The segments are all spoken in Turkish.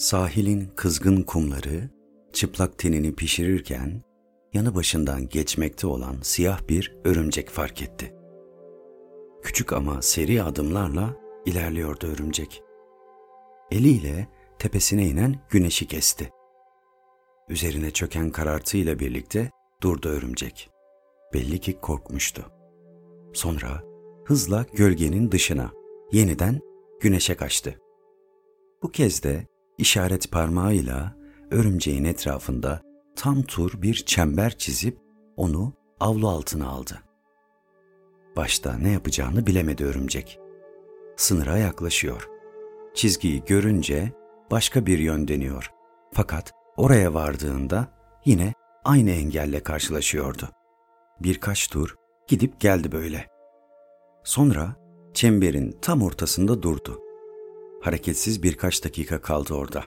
Sahilin kızgın kumları çıplak tenini pişirirken yanı başından geçmekte olan siyah bir örümcek fark etti. Küçük ama seri adımlarla ilerliyordu örümcek. Eliyle tepesine inen güneşi kesti. Üzerine çöken karartıyla birlikte durdu örümcek. Belli ki korkmuştu. Sonra hızla gölgenin dışına, yeniden güneşe kaçtı. Bu kez de işaret parmağıyla örümceğin etrafında tam tur bir çember çizip onu avlu altına aldı. Başta ne yapacağını bilemedi örümcek. Sınıra yaklaşıyor. Çizgiyi görünce başka bir yön deniyor. Fakat oraya vardığında yine aynı engelle karşılaşıyordu. Birkaç tur gidip geldi böyle. Sonra çemberin tam ortasında durdu. Hareketsiz birkaç dakika kaldı orada.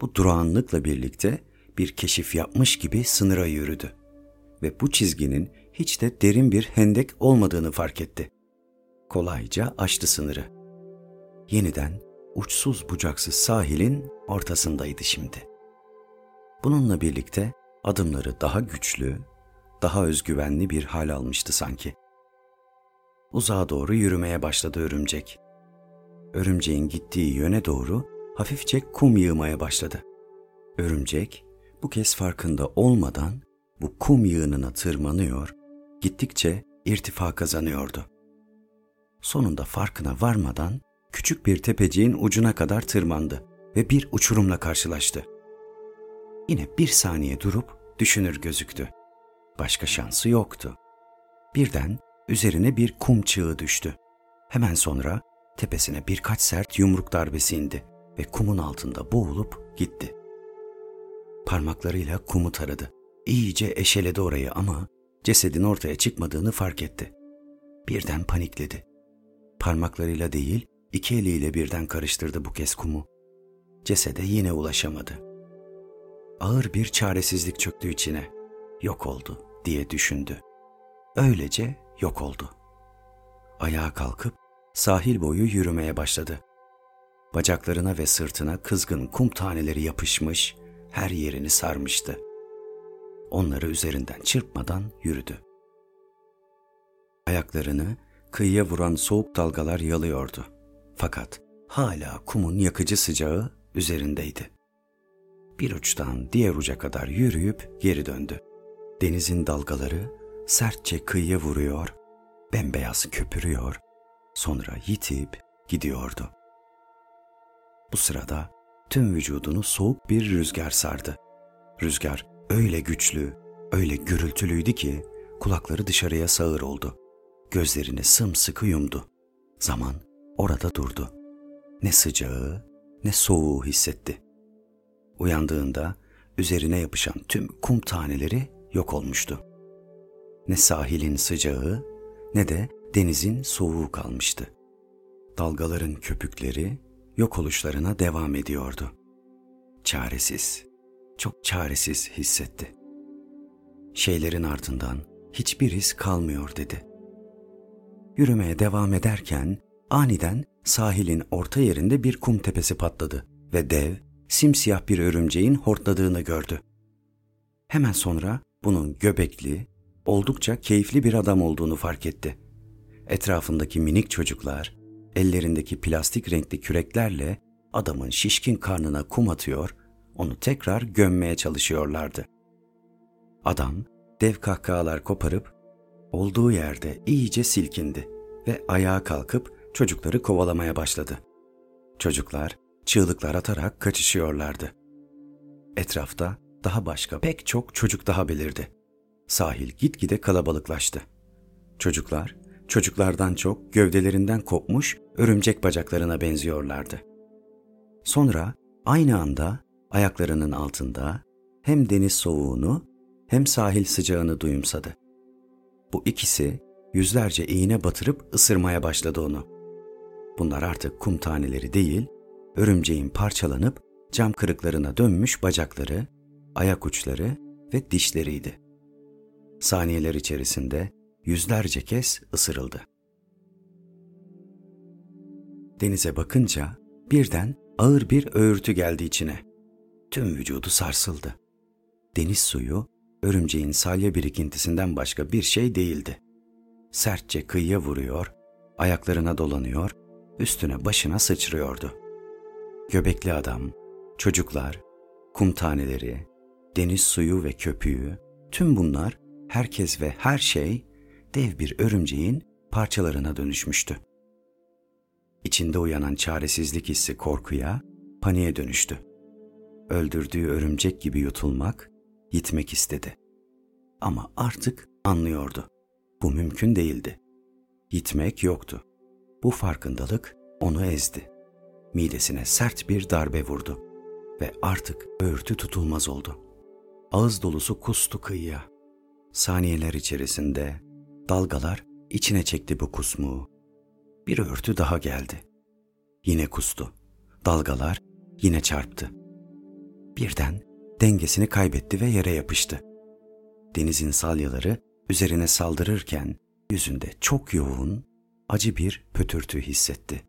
Bu durağanlıkla birlikte bir keşif yapmış gibi sınıra yürüdü ve bu çizginin hiç de derin bir hendek olmadığını fark etti. Kolayca aştı sınırı. Yeniden uçsuz bucaksız sahilin ortasındaydı şimdi. Bununla birlikte adımları daha güçlü, daha özgüvenli bir hal almıştı sanki. Uzağa doğru yürümeye başladı örümcek. Örümceğin gittiği yöne doğru hafifçe kum yığmaya başladı. Örümcek bu kez farkında olmadan bu kum yığınına tırmanıyor, gittikçe irtifa kazanıyordu. Sonunda farkına varmadan küçük bir tepeciğin ucuna kadar tırmandı ve bir uçurumla karşılaştı. Yine bir saniye durup düşünür gözüktü. Başka şansı yoktu. Birden üzerine bir kum çığı düştü. Hemen sonra tepesine birkaç sert yumruk darbesi indi ve kumun altında boğulup gitti. Parmaklarıyla kumu taradı. İyice eşeledi orayı ama cesedin ortaya çıkmadığını fark etti. Birden panikledi. Parmaklarıyla değil, iki eliyle birden karıştırdı bu kez kumu. Cesede yine ulaşamadı. Ağır bir çaresizlik çöktü içine. Yok oldu diye düşündü. Öylece yok oldu. Ayağa kalkıp sahil boyu yürümeye başladı. Bacaklarına ve sırtına kızgın kum taneleri yapışmış, her yerini sarmıştı. Onları üzerinden çırpmadan yürüdü. Ayaklarını kıyıya vuran soğuk dalgalar yalıyordu. Fakat hala kumun yakıcı sıcağı üzerindeydi. Bir uçtan diğer uca kadar yürüyüp geri döndü. Denizin dalgaları sertçe kıyıya vuruyor, bembeyaz köpürüyor, sonra yitip gidiyordu. Bu sırada tüm vücudunu soğuk bir rüzgar sardı. Rüzgar öyle güçlü, öyle gürültülüydü ki kulakları dışarıya sağır oldu. Gözlerini sımsıkı yumdu. Zaman orada durdu. Ne sıcağı ne soğuğu hissetti. Uyandığında üzerine yapışan tüm kum taneleri yok olmuştu. Ne sahilin sıcağı ne de denizin soğuğu kalmıştı. Dalgaların köpükleri yok oluşlarına devam ediyordu. Çaresiz, çok çaresiz hissetti. Şeylerin ardından hiçbir iz kalmıyor dedi. Yürümeye devam ederken aniden sahilin orta yerinde bir kum tepesi patladı ve dev, simsiyah bir örümceğin hortladığını gördü. Hemen sonra bunun göbekli, oldukça keyifli bir adam olduğunu fark etti. Etrafındaki minik çocuklar, ellerindeki plastik renkli küreklerle adamın şişkin karnına kum atıyor, onu tekrar gömmeye çalışıyorlardı. Adam dev kahkahalar koparıp olduğu yerde iyice silkindi ve ayağa kalkıp çocukları kovalamaya başladı. Çocuklar çığlıklar atarak kaçışıyorlardı. Etrafta daha başka pek çok çocuk daha belirdi. Sahil gitgide kalabalıklaştı. Çocuklar çocuklardan çok gövdelerinden kopmuş örümcek bacaklarına benziyorlardı. Sonra aynı anda ayaklarının altında hem deniz soğuğunu hem sahil sıcağını duyumsadı. Bu ikisi yüzlerce iğne batırıp ısırmaya başladı onu. Bunlar artık kum taneleri değil, örümceğin parçalanıp cam kırıklarına dönmüş bacakları, ayak uçları ve dişleriydi. Saniyeler içerisinde yüzlerce kez ısırıldı. Denize bakınca birden ağır bir öğürtü geldi içine. Tüm vücudu sarsıldı. Deniz suyu örümceğin salya birikintisinden başka bir şey değildi. Sertçe kıyıya vuruyor, ayaklarına dolanıyor, üstüne başına sıçrıyordu. Göbekli adam, çocuklar, kum taneleri, deniz suyu ve köpüğü, tüm bunlar herkes ve her şey dev bir örümceğin parçalarına dönüşmüştü. İçinde uyanan çaresizlik hissi korkuya, paniğe dönüştü. Öldürdüğü örümcek gibi yutulmak, yitmek istedi. Ama artık anlıyordu. Bu mümkün değildi. Yitmek yoktu. Bu farkındalık onu ezdi. Midesine sert bir darbe vurdu ve artık örtü tutulmaz oldu. Ağız dolusu kustu kıyıya. Saniyeler içerisinde dalgalar içine çekti bu kusmuğu. Bir örtü daha geldi. Yine kustu. Dalgalar yine çarptı. Birden dengesini kaybetti ve yere yapıştı. Denizin salyaları üzerine saldırırken yüzünde çok yoğun, acı bir pötürtü hissetti.